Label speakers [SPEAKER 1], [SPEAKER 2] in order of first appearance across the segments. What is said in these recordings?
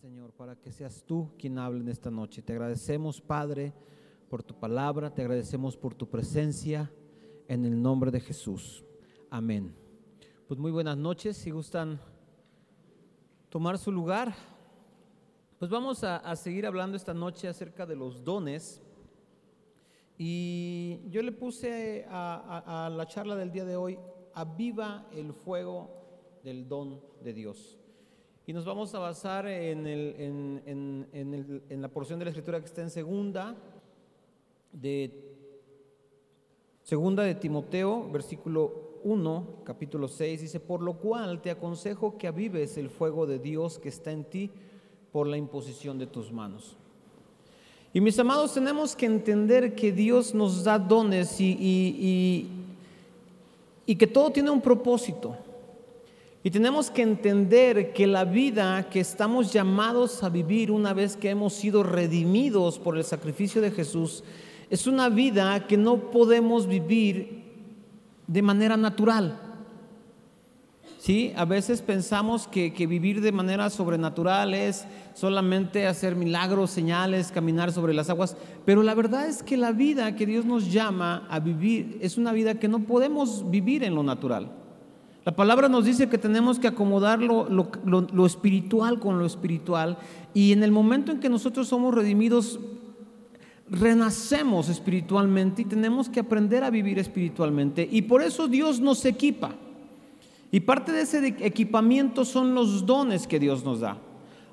[SPEAKER 1] Señor, para que seas tú quien hable en esta noche. Te agradecemos, Padre, por tu palabra, te agradecemos por tu presencia en el nombre de Jesús. Amén. Pues muy buenas noches, si gustan tomar su lugar, pues vamos a, seguir hablando esta noche acerca de los dones. Y yo le puse a- a la charla del día de hoy, aviva el fuego del don de Dios. Y nos vamos a basar en, el- en- en- en el- en la porción de la escritura que está en segunda de, segunda de Timoteo, versículo 1, capítulo 6, dice, por lo cual te aconsejo que avives el fuego de Dios que está en ti por la imposición de tus manos. Y mis amados, tenemos que entender que Dios nos da dones y, y- y- y que todo tiene un propósito. Y tenemos que entender que la vida que estamos llamados a vivir una vez que hemos sido redimidos por el sacrificio de Jesús es una vida que no podemos vivir de manera natural. Sí, a veces pensamos que, que vivir de manera sobrenatural es solamente hacer milagros, señales, caminar sobre las aguas, pero la verdad es que la vida que Dios nos llama a vivir es una vida que no podemos vivir en lo natural. La palabra nos dice que tenemos que acomodar lo, lo- lo- espiritual con lo espiritual y en el momento en que nosotros somos redimidos, renacemos espiritualmente y tenemos que aprender a vivir espiritualmente y por eso Dios nos equipa. Y parte de ese equipamiento son los dones que Dios nos da.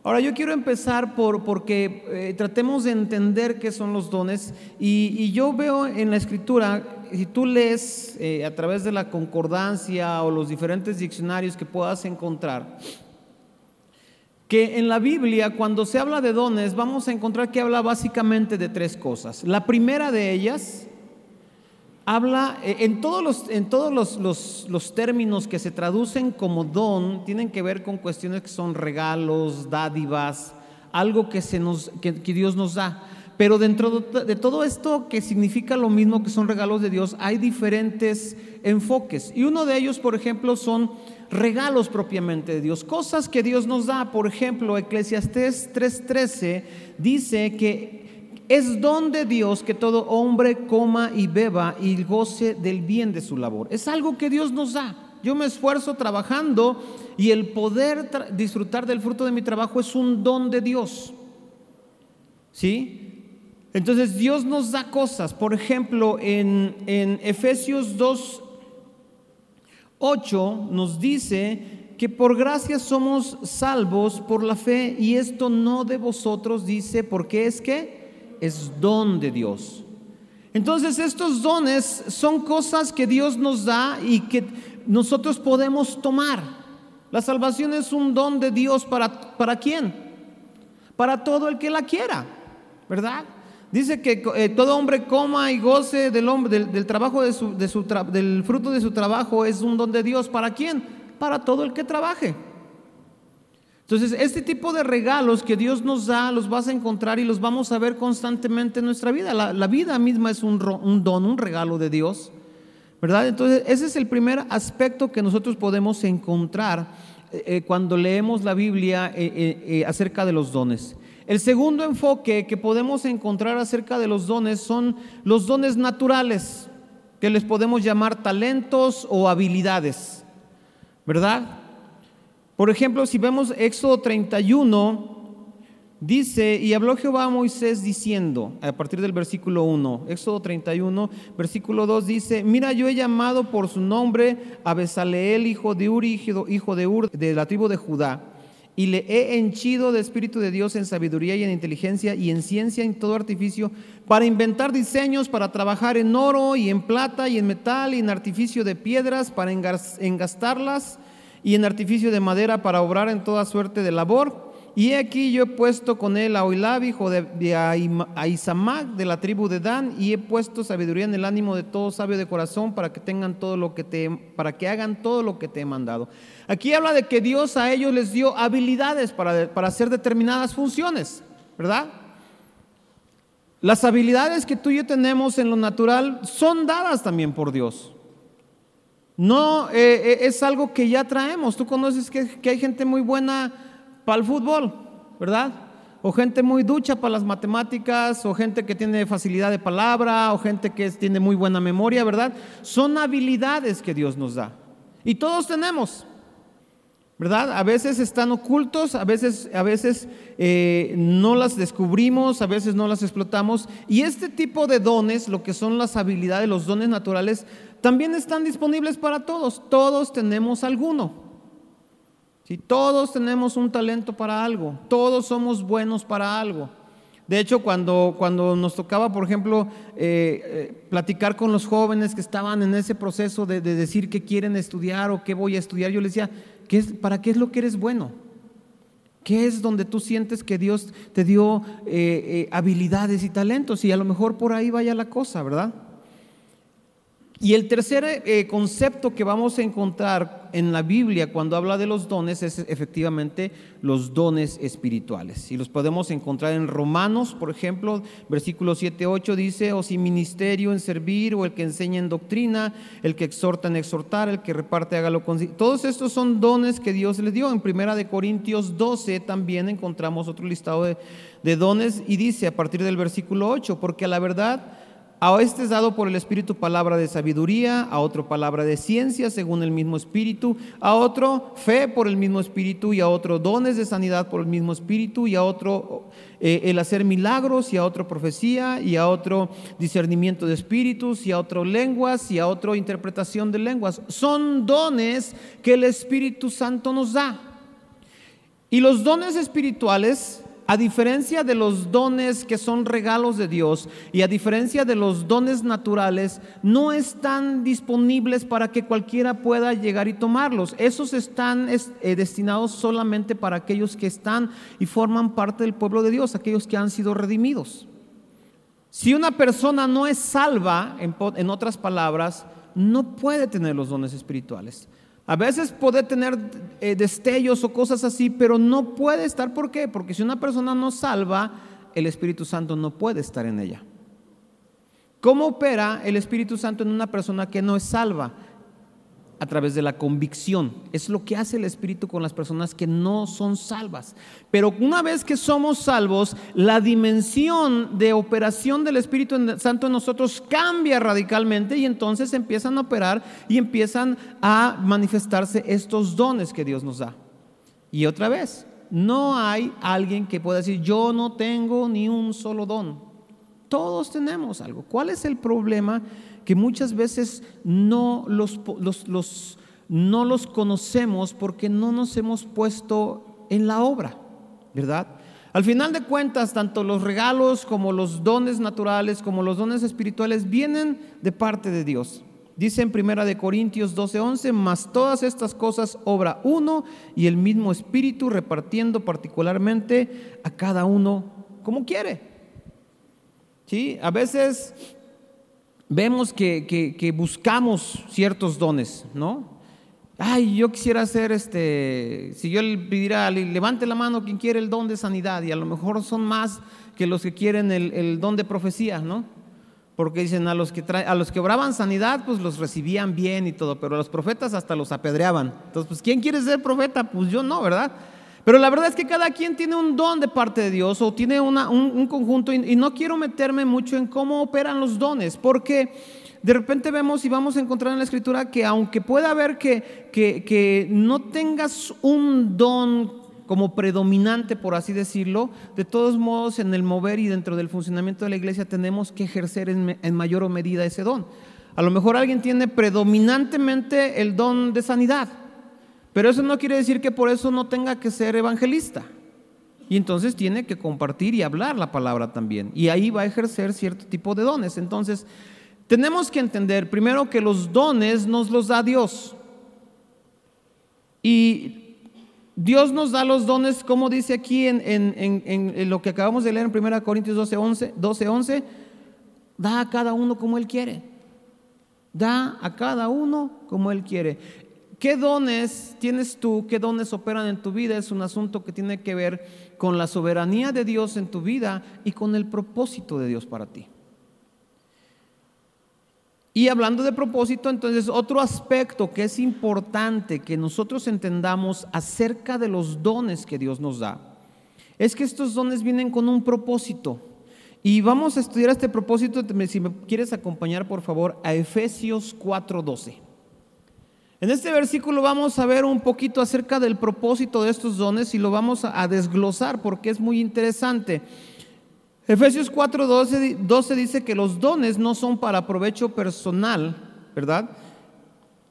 [SPEAKER 1] Ahora yo quiero empezar por porque eh, tratemos de entender qué son los dones y, y yo veo en la escritura, si tú lees eh, a través de la concordancia o los diferentes diccionarios que puedas encontrar, que en la Biblia cuando se habla de dones vamos a encontrar que habla básicamente de tres cosas. La primera de ellas habla eh, en todos los, en todos los, los- términos que se traducen como don, tienen que ver con cuestiones que son regalos, dádivas, algo que, se nos, que Dios nos da. Pero dentro de, todo esto que significa lo mismo que son regalos de Dios, hay diferentes enfoques. Y uno de ellos, por ejemplo, son regalos propiamente de Dios, cosas que Dios nos da. Por ejemplo, Eclesiastés 3:13 dice que es don de Dios que todo hombre coma y beba y goce del bien de su labor. Es algo que Dios nos da. Yo me esfuerzo trabajando y el poder disfrutar del fruto de mi trabajo es un don de Dios. ¿Sí? Entonces Dios nos da cosas. Por ejemplo, en, Efesios 2, 8 nos dice que por gracia somos salvos por la fe y esto no de vosotros, dice, porque es que es don de Dios. Entonces estos dones son cosas que Dios nos da y que nosotros podemos tomar. La salvación es un don de Dios para, ¿para quién? Para todo el que la quiera, ¿verdad? Dice que eh, todo hombre coma y goce del, hombre, del, trabajo de su, del fruto de su trabajo es un don de Dios. ¿Para quién? Para todo el que trabaje. Entonces, este tipo de regalos que Dios nos da, los vas a encontrar y los vamos a ver constantemente en nuestra vida. La, vida misma es un, don, un regalo de Dios, ¿verdad? Entonces, ese es el primer aspecto que nosotros podemos encontrar eh, eh, cuando leemos la Biblia acerca de los dones. El segundo enfoque que podemos encontrar acerca de los dones son los dones naturales, que les podemos llamar talentos o habilidades, ¿verdad? Por ejemplo, si vemos Éxodo 31, dice, y habló Jehová a Moisés diciendo, a partir del versículo 1, Éxodo 31, versículo 2 dice, mira, yo he llamado por su nombre a Besaleel, hijo de Uri, hijo- de Ur, de la tribu de Judá, y le he henchido de espíritu de Dios en sabiduría y en inteligencia y en ciencia y en todo artificio, para inventar diseños, para trabajar en oro y en plata y en metal y en artificio de piedras, para engas- engastarlas y en artificio de madera para obrar en toda suerte de labor. Y aquí yo he puesto con él a Oilab, hijo de, de de la tribu de Dan, y he puesto sabiduría en el ánimo de todo sabio de corazón para que tengan todo lo que te, para que hagan todo lo que te he mandado. Aquí habla de que Dios a ellos les dio habilidades para, para hacer determinadas funciones, ¿verdad? Las habilidades que tú y yo tenemos en lo natural son dadas también por Dios. No eh, eh, es algo que ya traemos. Tú conoces que, que hay gente muy buena para el fútbol, ¿verdad? O gente muy ducha para las matemáticas, o gente que tiene facilidad de palabra, o gente que tiene muy buena memoria, ¿verdad? Son habilidades que Dios nos da. Y todos tenemos. ¿verdad? A veces están ocultos, a veces, a veces eh, no las descubrimos, a veces no las explotamos. Y este tipo de dones, lo que son las habilidades, los dones naturales, también están disponibles para todos. Todos tenemos alguno. Si Todos tenemos un talento para algo, todos somos buenos para algo. De hecho, cuando, cuando nos tocaba, por ejemplo, eh, eh, platicar con los jóvenes que estaban en ese proceso de, de decir que quieren estudiar o qué voy a estudiar, yo les decía, ¿Para qué es lo que eres bueno? ¿Qué es donde tú sientes que Dios te dio eh, eh, habilidades y talentos? Y a lo mejor por ahí vaya la cosa, ¿verdad? Y el tercer eh, concepto que vamos a encontrar en la Biblia cuando habla de los dones es efectivamente los dones espirituales. Y los podemos encontrar en Romanos, por ejemplo, versículo 7, 8 dice, o si ministerio en servir, o el que enseña en doctrina, el que exhorta en exhortar, el que reparte hágalo con... Todos estos son dones que Dios le dio. En primera de Corintios 12 también encontramos otro listado de, de dones y dice a partir del versículo 8, porque a la verdad a este es dado por el Espíritu palabra de sabiduría, a otro palabra de ciencia según el mismo Espíritu, a otro fe por el mismo Espíritu y a otro dones de sanidad por el mismo Espíritu y a otro eh, el hacer milagros y a otro profecía y a otro discernimiento de espíritus y a otro lenguas y a otro interpretación de lenguas. Son dones que el Espíritu Santo nos da. Y los dones espirituales a diferencia de los dones que son regalos de Dios y a diferencia de los dones naturales, no están disponibles para que cualquiera pueda llegar y tomarlos. Esos están eh, destinados solamente para aquellos que están y forman parte del pueblo de Dios, aquellos que han sido redimidos. Si una persona no es salva, en otras palabras, no puede tener los dones espirituales. A veces puede tener eh, destellos o cosas así, pero no puede estar. ¿Por qué? Porque si una persona no salva, el Espíritu Santo no puede estar en ella. ¿Cómo opera el Espíritu Santo en una persona que no es salva? A través de la convicción. Es lo que hace el Espíritu con las personas que no son salvas. Pero una vez que somos salvos, la dimensión de operación del Espíritu Santo en nosotros cambia radicalmente y entonces empiezan a operar y empiezan a manifestarse estos dones que Dios nos da. Y otra vez, no hay alguien que pueda decir, yo no tengo ni un solo don. Todos tenemos algo. ¿Cuál es el problema? Que muchas veces no los, no los conocemos porque no nos hemos puesto en la obra, ¿verdad? Al final de cuentas, tanto los regalos como los dones naturales, como los dones espirituales, vienen de parte de Dios. Dice en Primera de Corintios 12:11, mas todas estas cosas obra uno y el mismo Espíritu repartiendo particularmente a cada uno como quiere. ¿Sí? A veces vemos que, buscamos ciertos dones, ¿no? Ay, yo quisiera hacer este, si yo le pidiera, levante la mano quien quiere el don de sanidad, y a lo mejor son más que los que quieren el, don de profecía, ¿no? Porque dicen a los que a los que obraban sanidad, pues los recibían bien y todo, pero a los profetas hasta los apedreaban. Entonces, pues, ¿quién quiere ser profeta? Pues yo no, ¿verdad? Pero la verdad es que cada quien tiene un don de parte de Dios o tiene un, conjunto y, no quiero meterme mucho en cómo operan los dones, porque de repente vemos y vamos a encontrar en la escritura que aunque pueda haber que, que, no tengas un don como predominante, por así decirlo, de todos modos en el mover y dentro del funcionamiento de la iglesia tenemos que ejercer en, en mayor o medida ese don. A lo mejor alguien tiene predominantemente el don de sanidad pero eso no quiere decir que por eso no tenga que ser evangelista. Y entonces tiene que compartir y hablar la palabra también. Y ahí va a ejercer cierto tipo de dones. Entonces, tenemos que entender primero que los dones nos los da Dios. Y Dios nos da los dones, como dice aquí en, lo que acabamos de leer en 1 Corintios 12 11, 12, 11, da a cada uno como Él quiere. Da a cada uno como Él quiere. ¿Qué dones tienes tú? ¿Qué dones operan en tu vida? Es un asunto que tiene que ver con la soberanía de Dios en tu vida y con el propósito de Dios para ti. Y hablando de propósito, entonces otro aspecto que es importante que nosotros entendamos acerca de los dones que Dios nos da es que estos dones vienen con un propósito. Y vamos a estudiar este propósito, si me quieres acompañar por favor, a Efesios 4:12. En este versículo vamos a ver un poquito acerca del propósito de estos dones y lo vamos a desglosar porque es muy interesante. Efesios 4:12 12 dice que los dones no son para provecho personal, ¿verdad?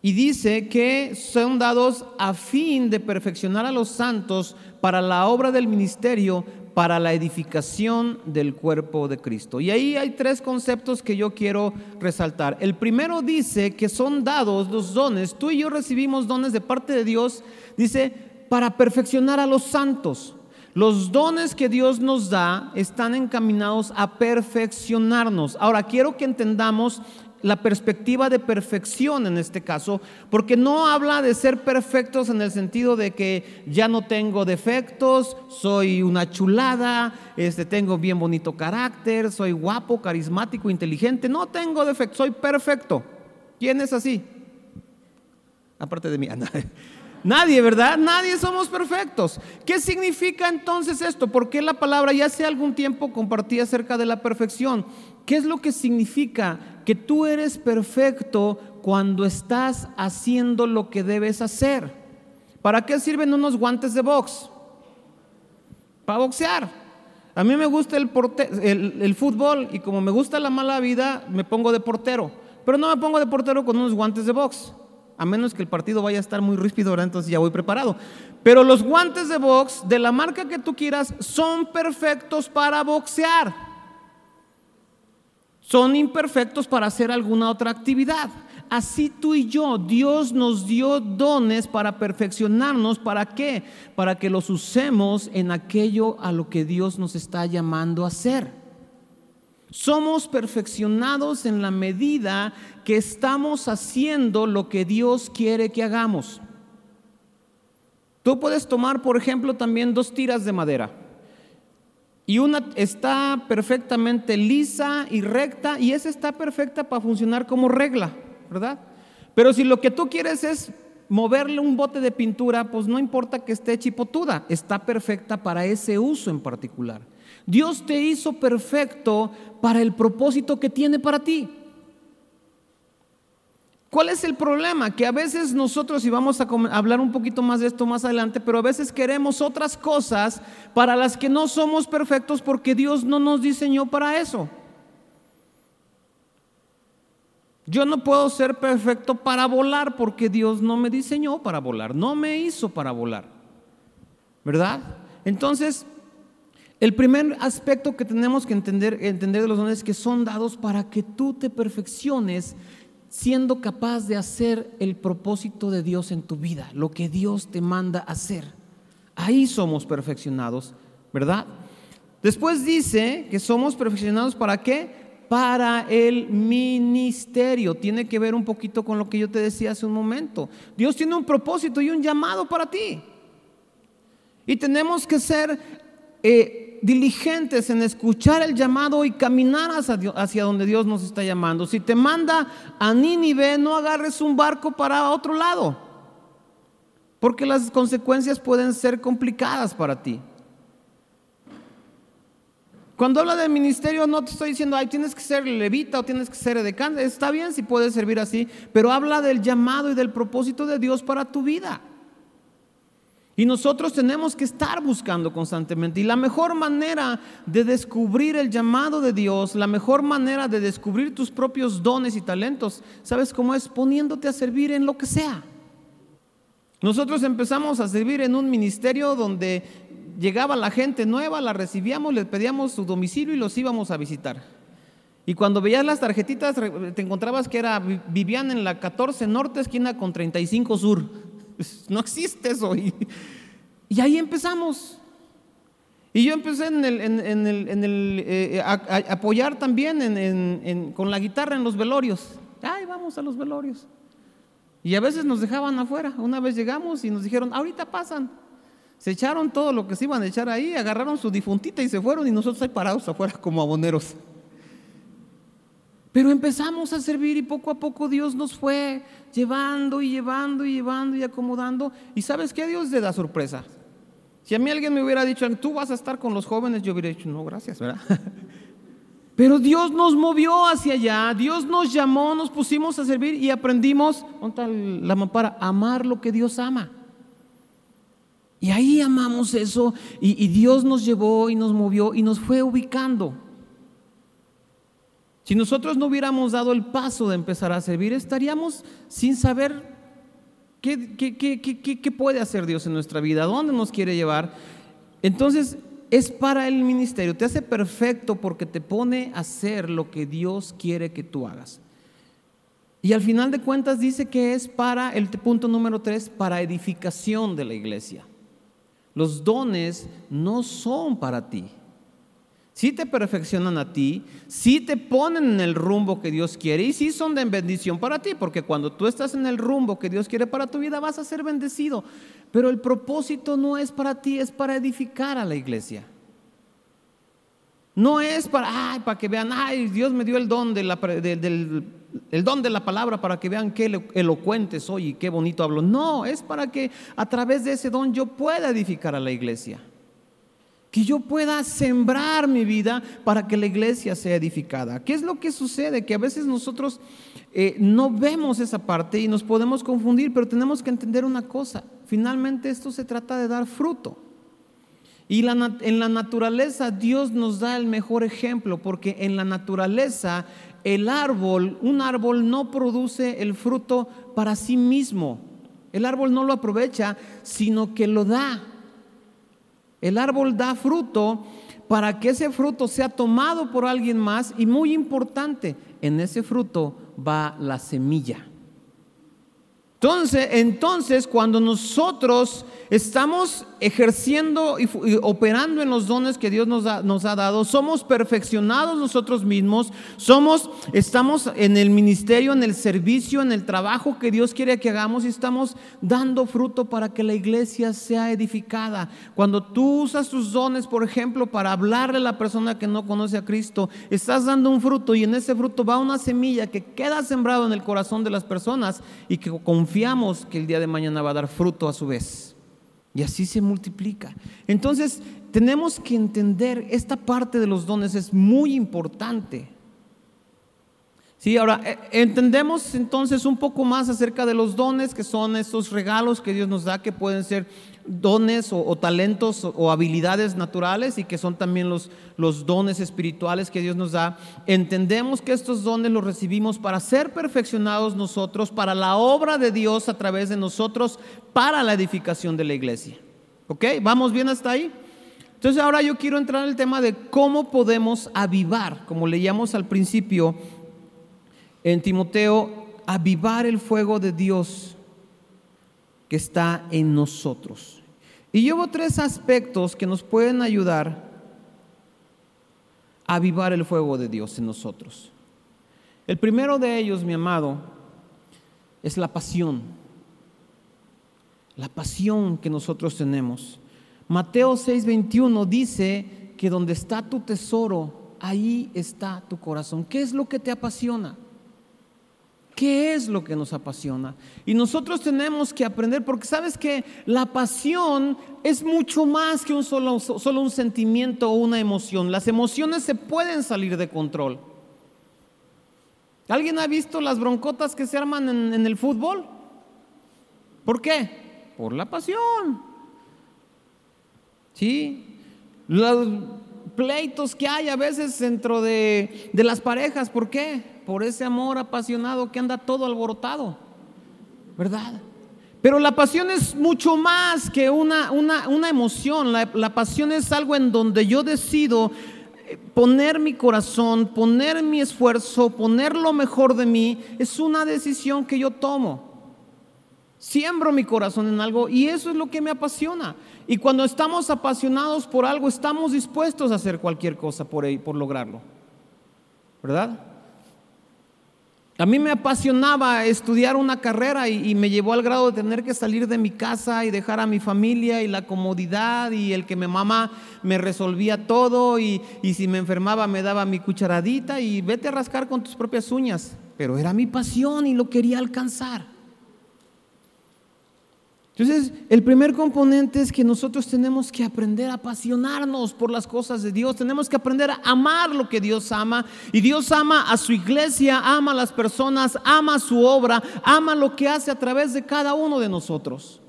[SPEAKER 1] Y dice que son dados a fin de perfeccionar a los santos para la obra del ministerio, para la edificación del cuerpo de Cristo. Y ahí hay tres conceptos que yo quiero resaltar. El primero dice que son dados los dones. Tú y yo recibimos dones de parte de Dios, dice, para perfeccionar a los santos. Los dones que Dios nos da están encaminados a perfeccionarnos. Ahora, quiero que entendamos la perspectiva de perfección en este caso, porque no habla de ser perfectos en el sentido de que ya no tengo defectos, soy una chulada, este, tengo bien bonito carácter, soy guapo, carismático, inteligente, no tengo defectos, soy perfecto. ¿Quién es así? Aparte de mí. Nadie, ¿verdad? Nadie somos perfectos. ¿Qué significa entonces esto? Porque la palabra ya hace algún tiempo compartí acerca de la perfección. ¿Qué es lo que significa que tú eres perfecto cuando estás haciendo lo que debes hacer? ¿Para qué sirven unos guantes de box? Para boxear. A mí me gusta el, fútbol y como me gusta la mala vida, me pongo de portero. Pero no me pongo de portero con unos guantes de box a menos que el partido vaya a estar muy ríspido, entonces ya voy preparado. Pero los guantes de box, de la marca que tú quieras, son perfectos para boxear. Son imperfectos para hacer alguna otra actividad. Así tú y yo, Dios nos dio dones para perfeccionarnos. ¿Para qué? Para que los usemos en aquello a lo que Dios nos está llamando a hacer. Somos perfeccionados en la medida que estamos haciendo lo que Dios quiere que hagamos. Tú puedes tomar, por ejemplo, también dos tiras de madera. Y una está perfectamente lisa y recta y esa está perfecta para funcionar como regla, ¿verdad? Pero si lo que tú quieres es moverle un bote de pintura, pues no importa que esté chipotuda, está perfecta para ese uso en particular. Dios te hizo perfecto para el propósito que tiene para ti. ¿Cuál es el problema? Que a veces nosotros, y vamos a hablar un poquito más de esto más adelante, pero a veces queremos otras cosas para las que no somos perfectos porque Dios no nos diseñó para eso. Yo no puedo ser perfecto para volar porque Dios no me diseñó para volar, no me hizo para volar. ¿Verdad? Entonces, el primer aspecto que tenemos que entender, entender de los dones es que son dados para que tú te perfecciones siendo capaz de hacer el propósito de Dios en tu vida, lo que Dios te manda hacer. Ahí somos perfeccionados, ¿verdad? Después dice que somos perfeccionados para qué? Para el ministerio. Tiene que ver un poquito con lo que yo te decía hace un momento. Dios tiene un propósito y un llamado para ti. Y tenemos que ser eh, diligentes en escuchar el llamado y caminar hacia, donde Dios nos está llamando. Si te manda a Nínive, no agarres un barco para otro lado, porque las consecuencias pueden ser complicadas para ti. Cuando habla de ministerio, no te estoy diciendo, ay, tienes que ser levita o tienes que ser edecán. Está bien si puedes servir así, pero habla del llamado y del propósito de Dios para tu vida. Y nosotros tenemos que estar buscando constantemente. Y la mejor manera de descubrir el llamado de Dios, la mejor manera de descubrir tus propios dones y talentos, ¿sabes cómo es? Poniéndote a servir en lo que sea. Nosotros empezamos a servir en un ministerio donde llegaba la gente nueva, la recibíamos, les pedíamos su domicilio y los íbamos a visitar. Y cuando veías las tarjetitas, te encontrabas que era, vivían en la 14 Norte, esquina con 35 Sur. No existe eso. Y, ahí empezamos. Y yo empecé en el, en, el, en el eh, a, apoyar también con la guitarra en los velorios. Ay, vamos a los velorios. Y a veces nos dejaban afuera. Una vez llegamos y nos dijeron, ahorita pasan. Se echaron todo lo que se iban a echar ahí, agarraron su difuntita y se fueron y nosotros ahí parados afuera como aboneros. Pero empezamos a servir y poco a poco Dios nos fue llevando y llevando y llevando y acomodando. ¿Y sabes qué? Dios le da sorpresa. Si a mí alguien me hubiera dicho, tú vas a estar con los jóvenes, yo hubiera dicho, no, gracias, ¿verdad? Pero Dios nos movió hacia allá, Dios nos llamó, nos pusimos a servir y aprendimos, la mampara? Amar lo que Dios ama. Y ahí amamos eso y Dios nos llevó y nos movió y nos fue ubicando. Si nosotros no hubiéramos dado el paso de empezar a servir, estaríamos sin saber qué, puede hacer Dios en nuestra vida, dónde nos quiere llevar. Entonces, es para el ministerio, te hace perfecto porque te pone a hacer lo que Dios quiere que tú hagas. Y al final de cuentas dice que es para, el punto número tres, para edificación de la iglesia. Los dones no son para ti si te perfeccionan a ti, si te ponen en el rumbo que Dios quiere y si son de bendición para ti, porque cuando tú estás en el rumbo que Dios quiere para tu vida vas a ser bendecido. Pero el propósito no es para ti, es para edificar a la iglesia. No es para, ay, para que vean, ay, Dios me dio el don del, el don de la palabra para que vean qué elocuente soy y qué bonito hablo. No, es para que a través de ese don yo pueda edificar a la iglesia que yo pueda sembrar mi vida para que la iglesia sea edificada. ¿Qué es lo que sucede? Que a veces nosotros eh, no vemos esa parte y nos podemos confundir, pero tenemos que entender una cosa. Finalmente esto se trata de dar fruto. Y en la naturaleza Dios nos da el mejor ejemplo, porque en la naturaleza el árbol, un árbol no produce el fruto para sí mismo. El árbol no lo aprovecha, sino que lo da el árbol da fruto para que ese fruto sea tomado por alguien más y muy importante, en ese fruto va la semilla. Entonces, entonces cuando nosotros estamos ejerciendo y, operando en los dones que Dios nos, nos, ha dado, somos perfeccionados nosotros mismos, somos, estamos en el ministerio, en el servicio, en el trabajo que Dios quiere que hagamos y estamos dando fruto para que la iglesia sea edificada. Cuando tú usas tus dones, por ejemplo, para hablarle a la persona que no conoce a Cristo, estás dando un fruto y en ese fruto va una semilla que queda sembrado en el corazón de las personas y que confiamos que el día de mañana va a dar fruto a su vez. Y así se multiplica. Entonces, tenemos que entender esta parte de los dones es muy importante. Sí, ahora eh, entendemos entonces un poco más acerca de los dones, que son estos regalos que Dios nos da, que pueden ser dones o, talentos o, habilidades naturales y que son también los, los dones espirituales que Dios nos da. Entendemos que estos dones los recibimos para ser perfeccionados nosotros, para la obra de Dios a través de nosotros, para la edificación de la iglesia. ¿Ok? ¿Vamos bien hasta ahí? Entonces ahora yo quiero entrar en el tema de cómo podemos avivar, como leíamos al principio en Timoteo, avivar el fuego de Dios que está en nosotros. Y llevo tres aspectos que nos pueden ayudar a avivar el fuego de Dios en nosotros. El primero de ellos, mi amado, es la pasión. La pasión que nosotros tenemos. Mateo 6:21 dice que donde está tu tesoro, ahí está tu corazón. ¿Qué es lo que te apasiona? ¿Qué es lo que nos apasiona? Y nosotros tenemos que aprender, porque sabes que la pasión es mucho más que un solo, solo un sentimiento o una emoción. Las emociones se pueden salir de control. ¿Alguien ha visto las broncotas que se arman en, el fútbol? ¿Por qué? Por la pasión. ¿Sí? Los pleitos que hay a veces dentro de, de las parejas, ¿por qué? Por ese amor apasionado que anda todo alborotado, ¿verdad? Pero la pasión es mucho más que una, una, emoción, la, la pasión es algo en donde yo decido eh, poner mi corazón, poner mi esfuerzo, poner lo mejor de mí, es una decisión que yo tomo. Siembro mi corazón en algo y eso es lo que me apasiona. Y cuando estamos apasionados por algo, estamos dispuestos a hacer cualquier cosa por, por lograrlo. ¿Verdad? A mí me apasionaba estudiar una carrera y, me llevó al grado de tener que salir de mi casa y dejar a mi familia y la comodidad y el que mi mamá me resolvía todo y, y si me enfermaba me daba mi cucharadita y vete a rascar con tus propias uñas. Pero era mi pasión y lo quería alcanzar. Entonces, el primer componente es que nosotros tenemos que aprender a apasionarnos por las cosas de Dios, tenemos que aprender a amar lo que Dios ama. Y Dios ama a su iglesia, ama a las personas, ama su obra, ama lo que hace a través de cada uno de nosotros.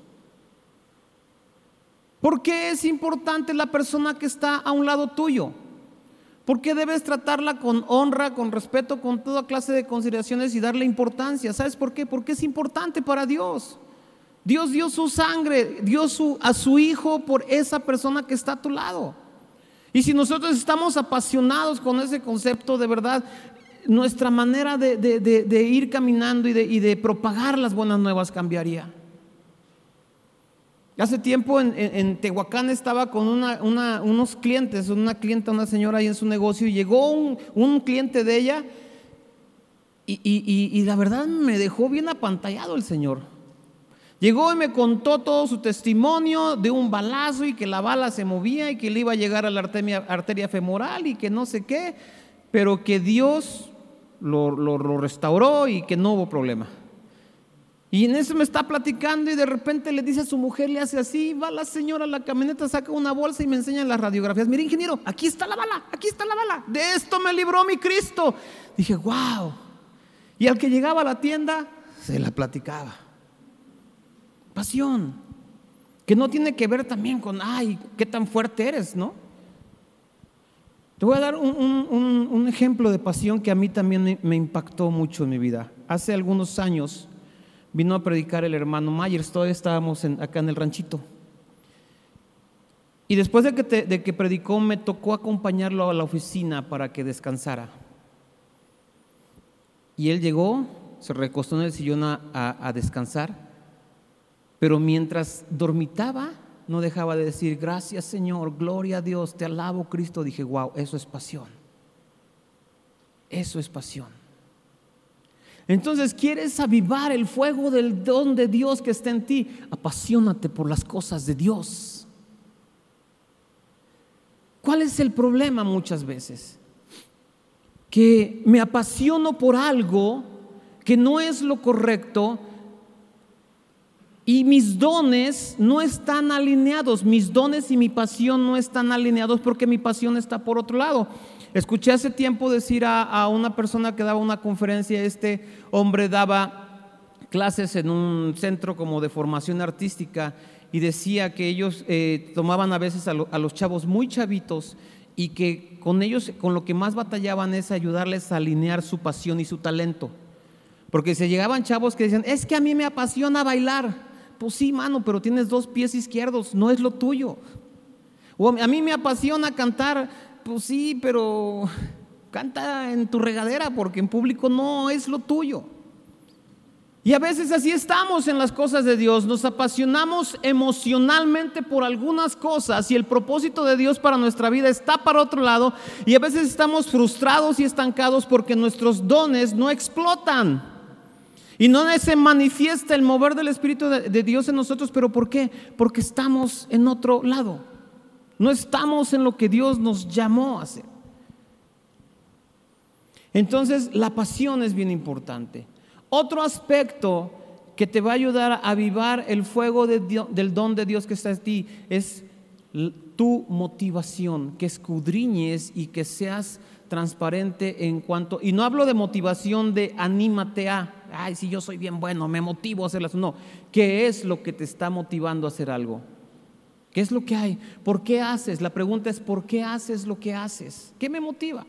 [SPEAKER 1] ¿Por qué es importante la persona que está a un lado tuyo? ¿Por qué debes tratarla con honra, con respeto, con toda clase de consideraciones y darle importancia? ¿Sabes por qué? Porque es importante para Dios. Dios dio su sangre, dio a su Hijo por esa persona que está a tu lado. Y si nosotros estamos apasionados con ese concepto, de verdad, nuestra manera de, ir caminando y, de, propagar las buenas nuevas cambiaría. Hace tiempo en, Tehuacán estaba con unos clientes, una clienta, una señora ahí en su negocio, y llegó un, cliente de ella, y la verdad me dejó bien apantallado el Señor. Llegó y me contó todo su testimonio de un balazo y que la bala se movía y que le iba a llegar a la arteria, femoral y que no sé qué, pero que Dios lo, restauró y que no hubo problema. Y en eso me está platicando y de repente le dice a su mujer, le hace así, va la señora a la camioneta, saca una bolsa y me enseña las radiografías. Mire, ingeniero, aquí está la bala, aquí está la bala. De esto me libró mi Cristo. Dije, wow. Y al que llegaba a la tienda, se la platicaba. Pasión. Que no tiene que ver también con, ay, qué tan fuerte eres, ¿no? Te voy a dar un, ejemplo de pasión que a mí también me impactó mucho en mi vida. Hace algunos años vino a predicar el hermano Myers, todavía estábamos acá en el ranchito. Y después de que, predicó, me tocó acompañarlo a la oficina para que descansara. Y él llegó, se recostó en el sillón a descansar. Pero mientras dormitaba, no dejaba de decir, gracias Señor, gloria a Dios, te alabo Cristo. Dije, wow, eso es pasión. Eso es pasión. Entonces, ¿quieres avivar el fuego del don de Dios que está en ti? Apasionate por las cosas de Dios. ¿Cuál es el problema muchas veces? Que me apasiono por algo que no es lo correcto, y mis dones no están alineados, mis dones y mi pasión no están alineados porque mi pasión está por otro lado. Escuché hace tiempo decir a, una persona que daba una conferencia, este hombre daba clases en un centro como de formación artística y decía que ellos eh, tomaban a veces a, a los chavos muy chavitos y que con ellos, con lo que más batallaban es ayudarles a alinear su pasión y su talento. Porque se llegaban chavos que decían, es que a mí me apasiona bailar. Pues sí, mano, pero tienes dos pies izquierdos, no es lo tuyo. O a mí me apasiona cantar, pues sí, pero canta en tu regadera porque en público no es lo tuyo. Y a veces así estamos en las cosas de Dios, nos apasionamos emocionalmente por algunas cosas y el propósito de Dios para nuestra vida está para otro lado y a veces estamos frustrados y estancados porque nuestros dones no explotan. Y no se manifiesta el mover del Espíritu de, Dios en nosotros, pero ¿por qué? Porque estamos en otro lado. No estamos en lo que Dios nos llamó a hacer. Entonces, la pasión es bien importante. Otro aspecto que te va a ayudar a avivar el fuego del don de Dios que está en ti es tu motivación, que escudriñes y que seas transparente en cuanto, y no hablo de motivación de anímate a, ay, si yo soy bien bueno, me motivo a hacerlas, no, ¿qué es lo que te está motivando a hacer algo? ¿Qué es lo que hay? ¿Por qué haces? La pregunta es, ¿por qué haces lo que haces? ¿Qué me motiva?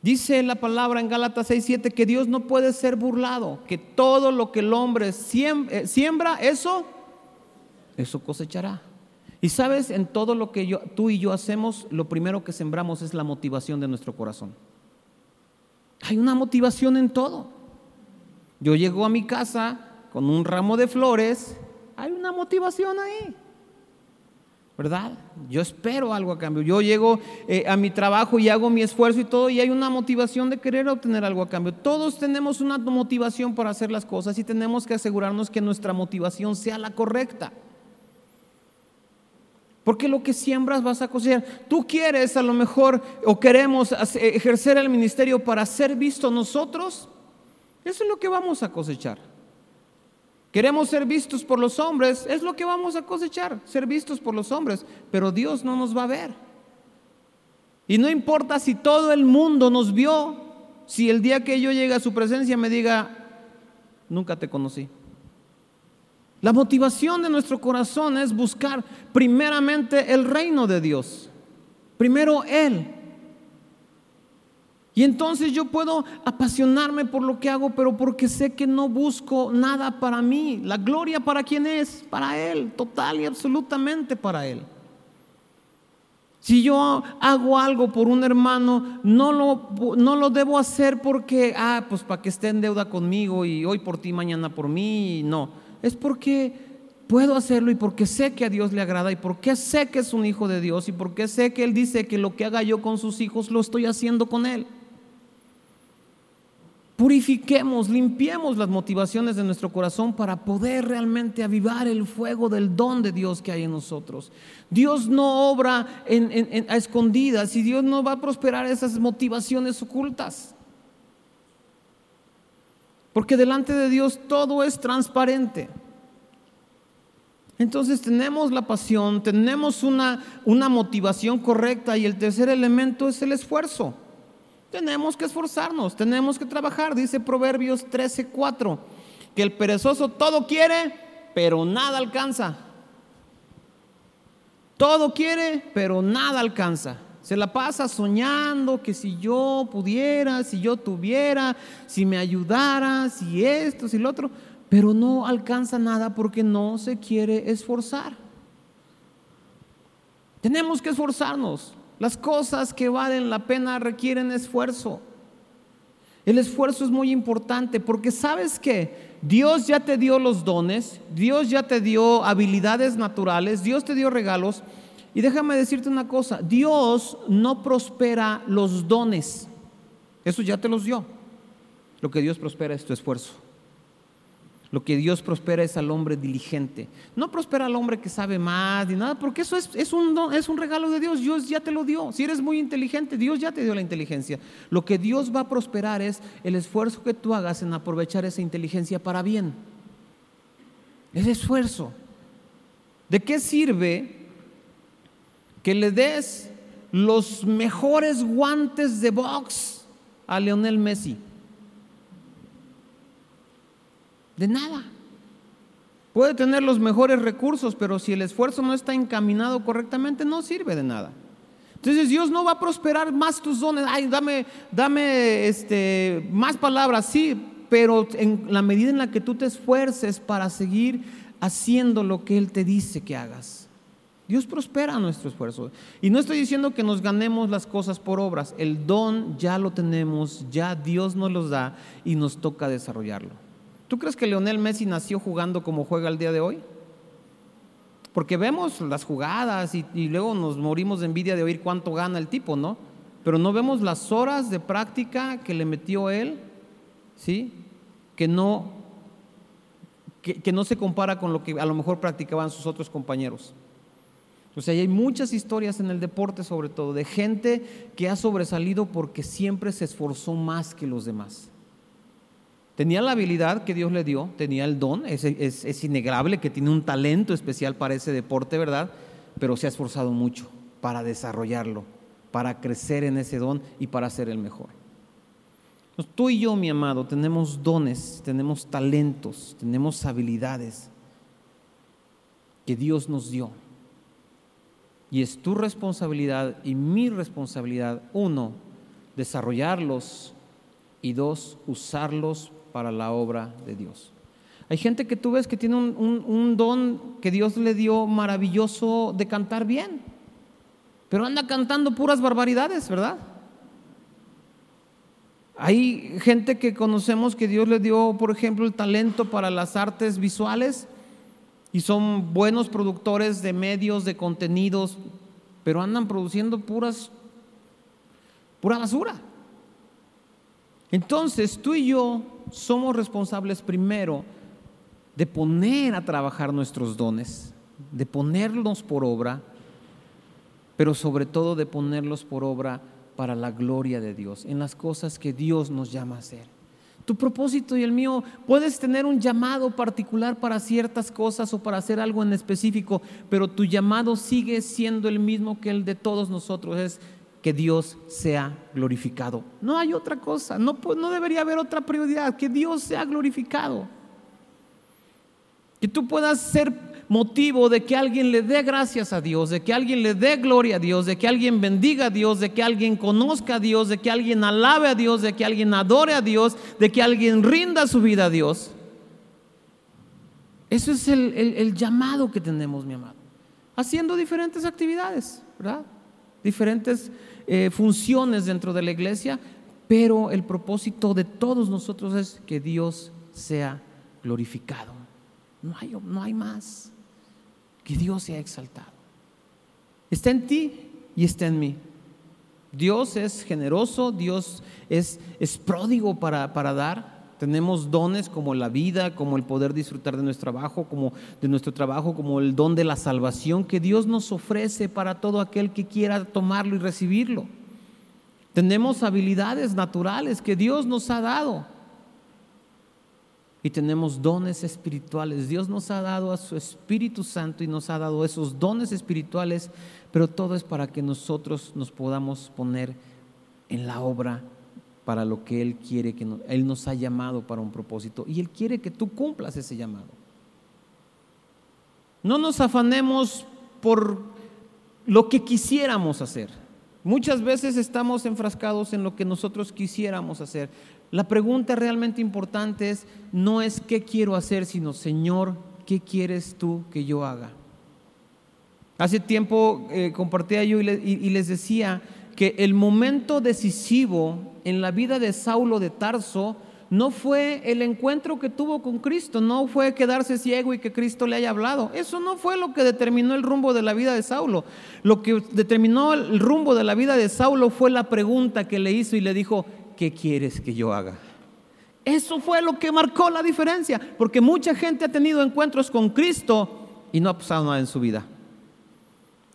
[SPEAKER 1] Dice la palabra en Gálatas 6:7 que Dios no puede ser burlado, que todo lo que el hombre eh, siembra, eso, eso cosechará. Y sabes, en todo lo que yo, tú y yo hacemos, lo primero que sembramos es la motivación de nuestro corazón. Hay una motivación en todo. Yo llego a mi casa con un ramo de flores, hay una motivación ahí. ¿Verdad? Yo espero algo a cambio. Yo llego eh, a mi trabajo y hago mi esfuerzo y todo, y hay una motivación de querer obtener algo a cambio. Todos tenemos una motivación para hacer las cosas y tenemos que asegurarnos que nuestra motivación sea la correcta. Porque lo que siembras vas a cosechar. Tú quieres a lo mejor o queremos ejercer el ministerio para ser visto nosotros. Eso es lo que vamos a cosechar. Queremos ser vistos por los hombres, es lo que vamos a cosechar, ser vistos por los hombres, pero Dios no nos va a ver. Y no importa si todo el mundo nos vio, si el día que yo llegue a su presencia me diga, nunca te conocí. La motivación de nuestro corazón es buscar primeramente el reino de Dios. Primero Él. Y entonces yo puedo apasionarme por lo que hago, pero porque sé que no busco nada para mí. La gloria para quién es? Para Él, total y absolutamente para Él. Si yo hago algo por un hermano, no lo, no lo debo hacer porque, ah, pues para que esté en deuda conmigo y hoy por ti, mañana por mí. No, es porque puedo hacerlo y porque sé que a Dios le agrada y porque sé que es un hijo de Dios y porque sé que Él dice que lo que haga yo con sus hijos lo estoy haciendo con Él. Purifiquemos, limpiemos las motivaciones de nuestro corazón para poder realmente avivar el fuego del don de Dios que hay en nosotros. Dios no obra a escondidas y Dios no va a prosperar esas motivaciones ocultas. Porque delante de Dios todo es transparente. Entonces tenemos la pasión, tenemos una, una motivación correcta y el tercer elemento es el esfuerzo. Tenemos que esforzarnos, tenemos que trabajar, dice Proverbios 13:4, que el perezoso todo quiere, pero nada alcanza. Todo quiere, pero nada alcanza. Se la pasa soñando que si yo pudiera, si yo tuviera, si me ayudara, si esto, si lo otro, pero no alcanza nada porque no se quiere esforzar. Tenemos que esforzarnos. Las cosas que valen la pena requieren esfuerzo. El esfuerzo es muy importante porque sabes que Dios ya te dio los dones, Dios ya te dio habilidades naturales, Dios te dio regalos. Y déjame decirte una cosa, Dios no prospera los dones, eso ya te los dio. Lo que Dios prospera es tu esfuerzo. Lo que Dios prospera es al hombre diligente. No prospera al hombre que sabe más ni nada, porque eso es, es, un, es un regalo de Dios. Dios ya te lo dio. Si eres muy inteligente, Dios ya te dio la inteligencia. Lo que Dios va a prosperar es el esfuerzo que tú hagas en aprovechar esa inteligencia para bien. El esfuerzo. ¿De qué sirve que le des los mejores guantes de box a Leonel Messi? De nada. Puede tener los mejores recursos, pero si el esfuerzo no está encaminado correctamente, no sirve de nada. Entonces Dios no va a prosperar más tus dones. Ay, dame, dame este, más palabras, sí, pero en la medida en la que tú te esfuerces para seguir haciendo lo que Él te dice que hagas. Dios prospera nuestro esfuerzo. Y no estoy diciendo que nos ganemos las cosas por obras. El don ya lo tenemos, ya Dios nos los da y nos toca desarrollarlo. ¿Tú crees que Leonel Messi nació jugando como juega el día de hoy? Porque vemos las jugadas y, luego nos morimos de envidia de oír cuánto gana el tipo, ¿no? Pero no vemos las horas de práctica que le metió él, ¿sí? Que no, que, no se compara con lo que a lo mejor practicaban sus otros compañeros. O sea, hay muchas historias en el deporte, sobre todo, de gente que ha sobresalido porque siempre se esforzó más que los demás. Tenía la habilidad que Dios le dio, tenía el don, es, es, innegable que tiene un talento especial para ese deporte, ¿verdad? Pero se ha esforzado mucho para desarrollarlo, para crecer en ese don y para ser el mejor. tú y yo, mi amado, tenemos dones, tenemos talentos, tenemos habilidades que Dios nos dio. Y es tu responsabilidad y mi responsabilidad, uno, desarrollarlos y dos, usarlos para la obra de Dios. Hay gente que tú ves que tiene un, don que Dios le dio maravilloso de cantar bien, pero anda cantando puras barbaridades, ¿verdad? Hay gente que conocemos que Dios le dio, por ejemplo, el talento para las artes visuales y son buenos productores de medios, de contenidos, pero andan produciendo puras, pura basura. Entonces tú y yo somos responsables primero de poner a trabajar nuestros dones, de ponerlos por obra, pero sobre todo de ponerlos por obra para la gloria de Dios, en las cosas que Dios nos llama a hacer. Tu propósito y el mío, puedes tener un llamado particular para ciertas cosas o para hacer algo en específico, pero tu llamado sigue siendo el mismo que el de todos nosotros, es que Dios sea glorificado. No hay otra cosa, no, no debería haber otra prioridad, que Dios sea glorificado. Que tú puedas ser motivo de que alguien le dé gracias a Dios, de que alguien le dé gloria a Dios, de que alguien bendiga a Dios, de que alguien conozca a Dios, de que alguien alabe a Dios, de que alguien adore a Dios, de que alguien rinda su vida a Dios. Eso es el, llamado que tenemos, mi amado. Haciendo diferentes actividades, ¿verdad? Diferentes eh, funciones dentro de la iglesia, pero el propósito de todos nosotros es que Dios sea glorificado. No hay, no hay más que Dios sea exaltado. Está en ti y está en mí. Dios es generoso, Dios es, es pródigo para, para dar. Tenemos dones como la vida, como el poder disfrutar de nuestro trabajo, como de nuestro trabajo, como el don de la salvación que Dios nos ofrece para todo aquel que quiera tomarlo y recibirlo. Tenemos habilidades naturales que Dios nos ha dado y tenemos dones espirituales. Dios nos ha dado a su Espíritu Santo y nos ha dado esos dones espirituales, pero todo es para que nosotros nos podamos poner en la obra para lo que Él quiere, que Él nos ha llamado para un propósito y Él quiere que tú cumplas ese llamado. No nos afanemos por lo que quisiéramos hacer. Muchas veces estamos enfrascados en lo que nosotros quisiéramos hacer. La pregunta realmente importante es, no es qué quiero hacer, sino, Señor, ¿qué quieres tú que yo haga? Hace tiempo eh, compartía yo y, les decía que el momento decisivo en la vida de Saulo de Tarso no fue el encuentro que tuvo con Cristo, no fue quedarse ciego y que Cristo le haya hablado. Eso no fue lo que determinó el rumbo de la vida de Saulo. Lo que determinó el rumbo de la vida de Saulo fue la pregunta que le hizo y le dijo, ¿qué quieres que yo haga? Eso fue lo que marcó la diferencia, porque mucha gente ha tenido encuentros con Cristo y no ha pasado nada en su vida.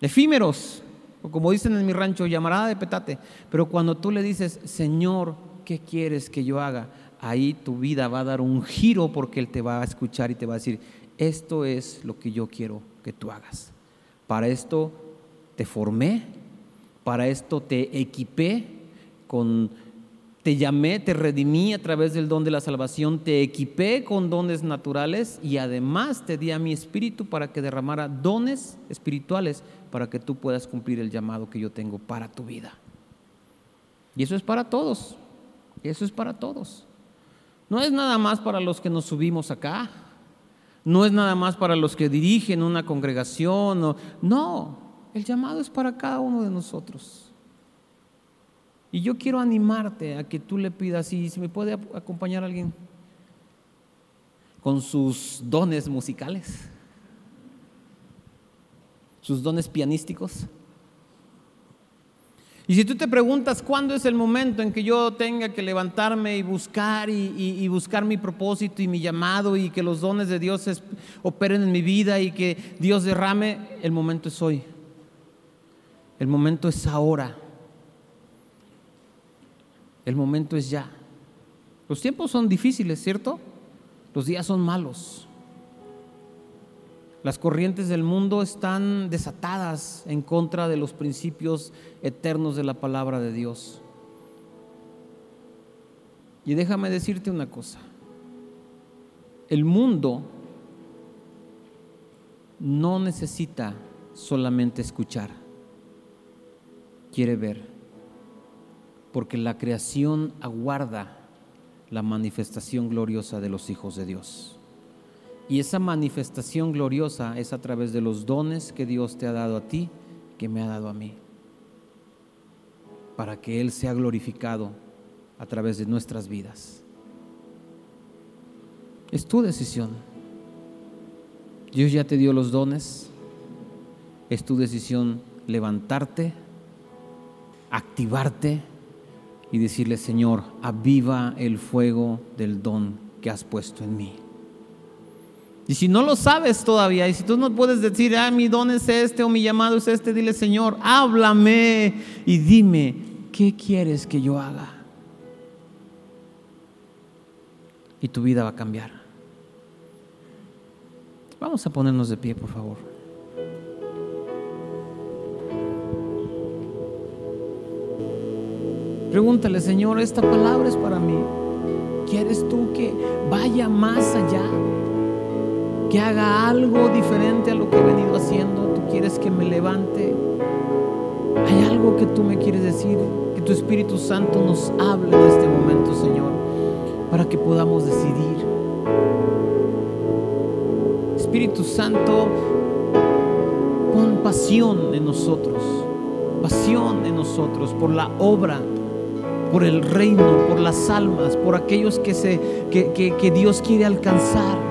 [SPEAKER 1] Efímeros, o como dicen en mi rancho, llamarada de petate. Pero cuando tú le dices, Señor, ¿qué quieres que yo haga? Ahí tu vida va a dar un giro porque Él te va a escuchar y te va a decir, esto es lo que yo quiero que tú hagas. Para esto te formé, para esto te equipé con te llamé, te redimí a través del don de la salvación, te equipé con dones naturales y además te di a mi espíritu para que derramara dones espirituales para que tú puedas cumplir el llamado que yo tengo para tu vida. Y eso es para todos. Eso es para todos. No es nada más para los que nos subimos acá. No es nada más para los que dirigen una congregación. no, el llamado es para cada uno de nosotros. Y yo quiero animarte a que tú le pidas, y si me puede acompañar alguien con sus dones musicales, sus dones pianísticos. Y si tú te preguntas cuándo es el momento en que yo tenga que levantarme y buscar y, buscar mi propósito y mi llamado y que los dones de Dios operen en mi vida y que Dios derrame, el momento es hoy. El momento es ahora. El momento es ya. Los tiempos son difíciles, ¿cierto? Los días son malos. Las corrientes del mundo están desatadas en contra de los principios eternos de la palabra de Dios. Y déjame decirte una cosa. El mundo no necesita solamente escuchar, quiere ver porque la creación aguarda la manifestación gloriosa de los hijos de Dios. Y esa manifestación gloriosa es a través de los dones que Dios te ha dado a ti, que me ha dado a mí, para que Él sea glorificado a través de nuestras vidas. Es tu decisión. Dios ya te dio los dones. Es tu decisión levantarte, activarte y decirle, Señor, aviva el fuego del don que has puesto en mí. Y si no lo sabes todavía, y si tú no puedes decir, ah, mi don es este o mi llamado es este, dile, Señor, háblame y dime, ¿qué quieres que yo haga? y tu vida va a cambiar. Vamos a ponernos de pie, por favor. Pregúntale, Señor, esta palabra es para mí. ¿Quieres tú que vaya más allá? Que haga algo diferente a lo que he venido haciendo. ¿Tú quieres que me levante? ¿Hay algo que tú me quieres decir? Que tu Espíritu Santo nos hable en este momento, Señor, para que podamos decidir. Espíritu Santo, pon pasión en nosotros, pasión en nosotros por la obra por el reino, por las almas, por aquellos que, Dios quiere alcanzar.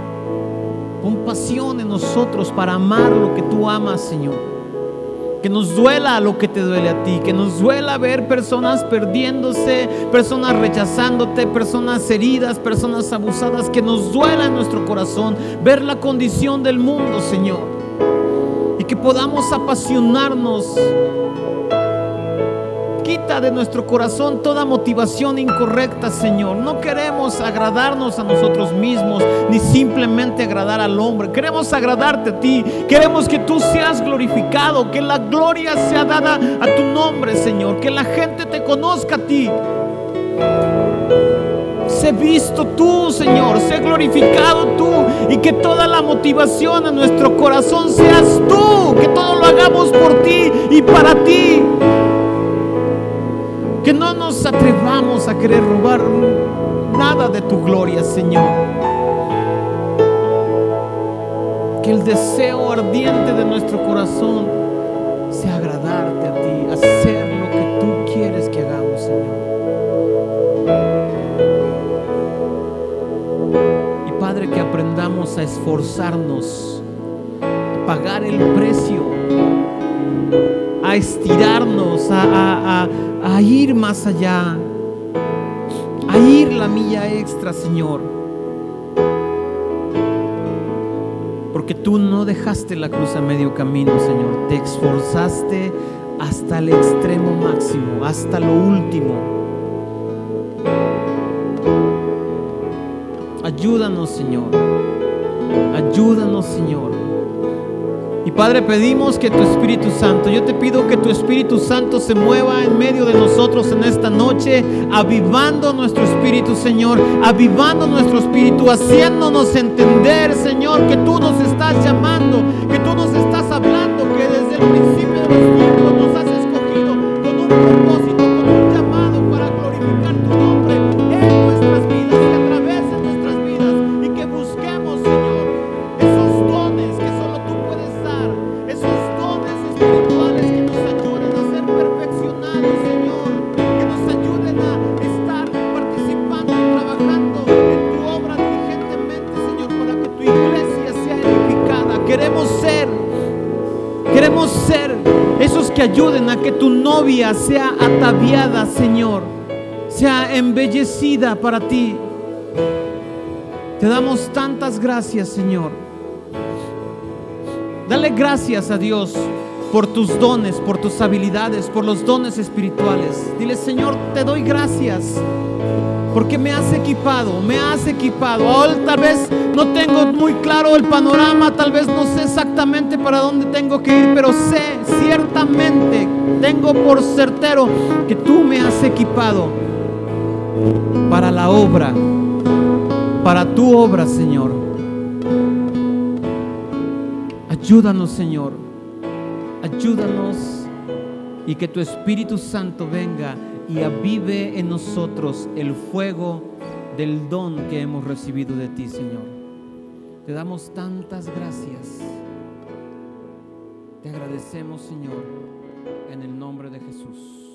[SPEAKER 1] Pon pasión en nosotros para amar lo que tú amas, Señor. Que nos duela lo que te duele a ti, que nos duela ver personas perdiéndose, personas rechazándote, personas heridas, personas abusadas, que nos duela en nuestro corazón ver la condición del mundo, Señor. Y que podamos apasionarnos Quita de nuestro corazón toda motivación incorrecta, Señor. No queremos agradarnos a nosotros mismos, ni simplemente agradar al hombre. Queremos agradarte a ti. Queremos que tú seas glorificado, que la gloria sea dada a tu nombre, Señor. Que la gente te conozca a ti. Sé visto tú, Señor, sé glorificado tú y que toda la motivación a nuestro corazón seas tú, que todo lo hagamos por ti y para ti. Que no nos atrevamos a querer robar nada de tu gloria, Señor. Que el deseo ardiente de nuestro corazón sea agradarte a ti, hacer lo que tú quieres que hagamos, Señor. Y Padre, que aprendamos a esforzarnos, a pagar el precio, a estirarnos, a, ir más allá, a ir la milla extra, Señor. Porque tú no dejaste la cruz a medio camino, Señor. Te esforzaste hasta el extremo máximo, hasta lo último. Ayúdanos, Señor. Ayúdanos, Señor. Y Padre, pedimos que tu Espíritu Santo, yo te pido que tu Espíritu Santo se mueva en medio de nosotros en esta noche, avivando nuestro espíritu, Señor, avivando nuestro espíritu, haciéndonos entender, Señor, que tú nos estás llamando, que tú nos estás hablando, que desde el principio de los ayuden a que tu novia sea ataviada, Señor, sea embellecida para ti. Te damos tantas gracias, Señor. Dale gracias a Dios por tus dones, por tus habilidades, por los dones espirituales. Dile, Señor, te doy gracias porque me has equipado, me has equipado. Ahora tal vez no tengo muy claro el panorama, tal vez no sé exactamente para dónde tengo que ir, pero sé ciertamente, tengo por certero que tú me has equipado para la obra, para tu obra, Señor. Ayúdanos, Señor. Ayúdanos y que tu Espíritu Santo venga y avive en nosotros el fuego del don que hemos recibido de ti, Señor. Te damos tantas gracias. Te agradecemos, Señor, en el nombre de Jesús.